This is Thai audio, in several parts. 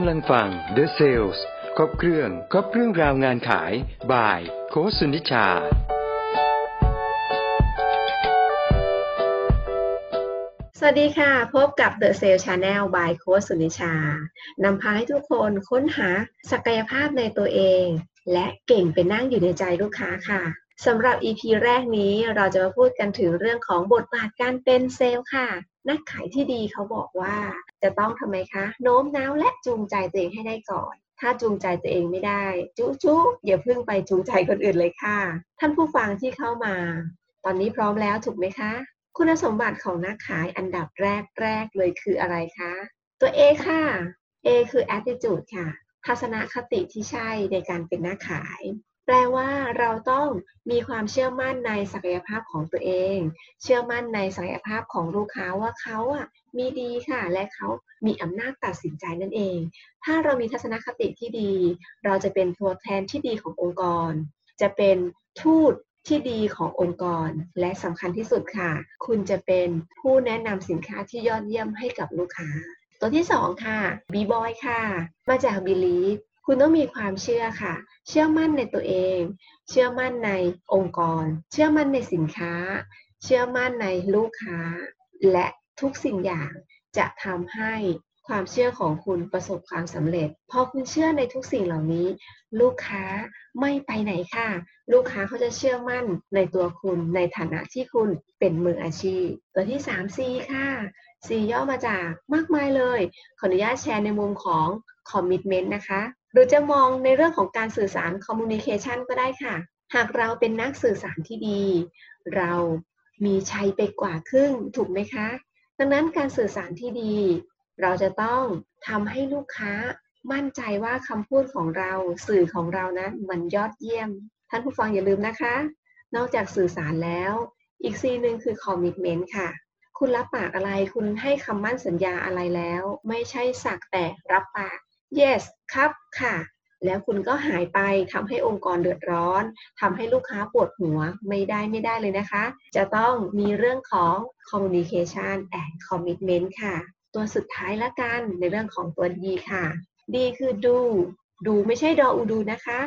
กำลังฟัง The Sales ครบเครื่องครบเรื่องราวงานขายบ่ายโคสุนิชา สวัสดีค่ะ พบกับ The Sales Channel by โคสุนิชานำพาให้ทุกคนค้นหาศักยภาพในตัวเอง และเก่งเป็นนั่งอยู่ในใจลูกค้าค่ะ สำหรับ EP แรกนี้เราจะมาพูดกันถึงเรื่องของบทบาทการเป็นเซลล์ค่ะ นักขายที่ดีเขาบอกว่า จะต้องทำไมคะ โน้มน้าวและจูงใจตัวเองให้ได้ก่อน ถ้าจูงใจตัวเองไม่ได้ จุ๊จุ๊อย่าเพิ่งไปจูงใจคนอื่นเลยค่ะ ท่านผู้ฟังที่เข้ามา ตอนนี้พร้อมแล้วถูกไหมคะ คุณสมบัติของนักขายอันดับแรกแรกเลยคืออะไรคะ ตัว A ค่ะ A คือ attitude ค่ะ ทัศนคติที่ใช่ในการเป็นนักขาย แปลว่าเราต้องมีความเชื่อมั่นในศักยภาพของตัวเอง เชื่อมั่นในศักยภาพของลูกค้าว่าเขาอะมีดีค่ะ และเขามีอำนาจตัดสินใจนั่นเอง ถ้าเรามีทัศนคติที่ดี เราจะเป็นตัวแทนที่ดีขององค์กร จะเป็นทูตที่ดีขององค์กร และสำคัญที่สุดค่ะ คุณจะเป็นผู้แนะนำสินค้าที่ยอดเยี่ยมให้กับลูกค้า ตัวที่ 2 ค่ะ b b o y ค่ะ มาจาก believe คุณต้องมีความเชื่อค่ะ เชื่อมั่นในตัวเอง เชื่อมั่นในองค์กร เชื่อมั่นในสินค้า เชื่อมั่นในลูกค้า และทุกสิ่งอย่างจะทำให้ความเชื่อของคุณประสบความสำเร็จ พอคุณเชื่อในทุกสิ่งเหล่านี้ ลูกค้าไม่ไปไหนค่ะ ลูกค้าเขาจะเชื่อมั่นในตัวคุณในฐานะที่คุณเป็นมืออาชีพ ตัวที่ 3 C ค่ะ C ย่อมาจากมากมายเลย ขออนุญาตแชร์ในมุมของ commitment นะคะหรือจะมองในเรื่องของการสื่อสาร communication ก็ได้ค่ะ หากเราเป็นนักสื่อสารที่ดี เรามีชัยไปกว่าครึ่งถูกไหมคะ ดังนั้นการสื่อสารที่ดี เราจะต้องทำให้ลูกค้ามั่นใจว่าคำพูดของเราสื่อของเรานะมันยอดเยี่ยม ท่านผู้ฟังอย่าลืมนะคะ นอกจากสื่อสารแล้ว อีกซีหนึ่งคือ commitment ค่ะคุณรับปากอะไร คุณให้คำมั่นสัญญาอะไรแล้ว ไม่ใช่สักแต่รับปาก yes ครับค่ะ แล้วคุณก็หายไปทำให้องค์กรเดือดร้อนทำให้ลูกค้าปวดหัวไม่ได้ไม่ได้เลยนะคะ จะต้องมีเรื่องของ communication and commitment ค่ะ ตัวสุดท้ายละกันในเรื่องของตัว D ค่ะ D คือ do ดูไม่ใช่ดออูดูนะคะ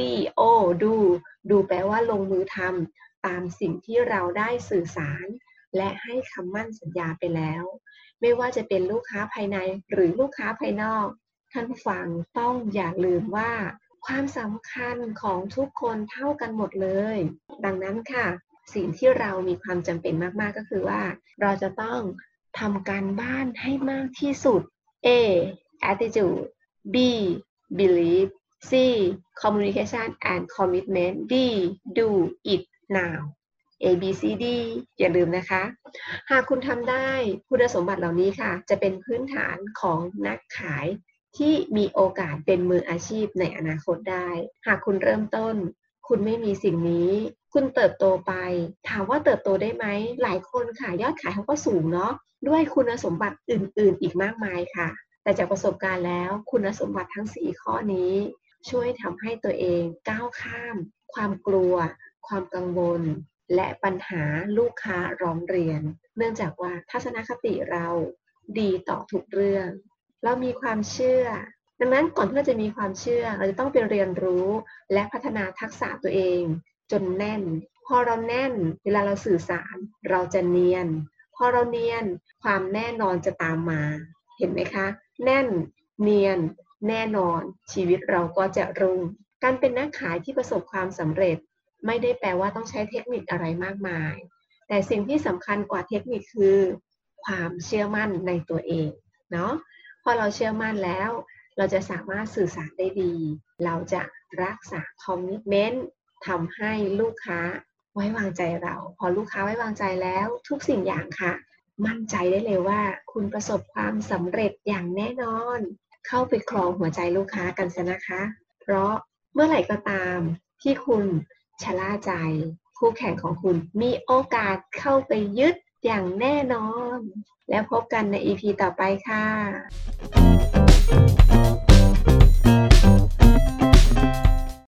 D O do ดูแปลว่าลงมือทำตามสิ่งที่เราได้สื่อสาร และให้คำมั่นสัญญาไปแล้ว ไม่ว่าจะเป็นลูกค้าภายในหรือลูกค้าภายนอก ท่านผู้ฟังต้องอย่าลืมว่าความสำคัญของทุกคนเท่ากันหมดเลย ดังนั้นค่ะ สิ่งที่เรามีความจำเป็นมาก ๆ ก็คือว่า เราจะต้องทำการบ้านให้มากที่สุด A attitude B believe C communication and commitment D do it now A B C D อย่าลืมนะคะ หากคุณทำได้คุณสมบัติเหล่านี้ค่ะ จะเป็นพื้นฐานของนักขาย ที่มีโอกาสเป็นมืออาชีพในอนาคตได้ หากคุณเริ่มต้น คุณไม่มีสิ่งนี้ คุณเติบโตไป ถามว่าเติบโตได้ไหม หลายคนค่ะยอดขายเขาก็สูงเนาะด้วยคุณสมบัติอื่น ๆ อีกมากมายค่ะ แต่จากประสบการณ์แล้ว คุณสมบัติทั้ง 4 ข้อนี้ ช่วยทำให้ตัวเองก้าวข้าม ความกลัว ความกังวล และปัญหาลูกค้าร้องเรียน เนื่องจากว่าทัศนคติเราดีต่อทุกเรื่อง เรามีความเชื่อ ดังนั้นก่อนที่เราจะมีความเชื่อ เราจะต้องไปเรียนรู้และพัฒนาทักษะตัวเอง จนแน่น พอเราแน่น เวลาเราสื่อสาร เราจะเนียน พอเราเนียน ความแน่นอนจะตามมา เห็นไหมคะ แน่น เนียน แน่นอน ชีวิตเราก็จะรุ่ง การเป็นนักขายที่ประสบความสำเร็จ ไม่ได้แปลว่าต้องใช้เทคนิคอะไรมากมาย แต่สิ่งที่สำคัญกว่าเทคนิคคือ ความเชื่อมั่นในตัวเอง เนาะ อเราเชื่อมั่นแล้ว เราจะสามารถสื่อสารได้ดี เราจะรักษาคอมมิชเมนต์ทำให้ลูกค้าไว้วางใจเรา พอลูกค้าไว้วางใจแล้วทุกสิ่งอย่างค่ะ มั่นใจได้เลยว่าคุณประสบความสำเร็จอย่างแน่นอน เข้าไปครองหัวใจลูกค้ากันซะนะคะ เพราะเมื่อไหร่ก็ตามที่คุณชะล่าใจ คู่แข่งของคุณมีโอกาสเข้าไปยึด อย่างแน่นอน แล้วพบกันใน EP ต่อไปค่ะ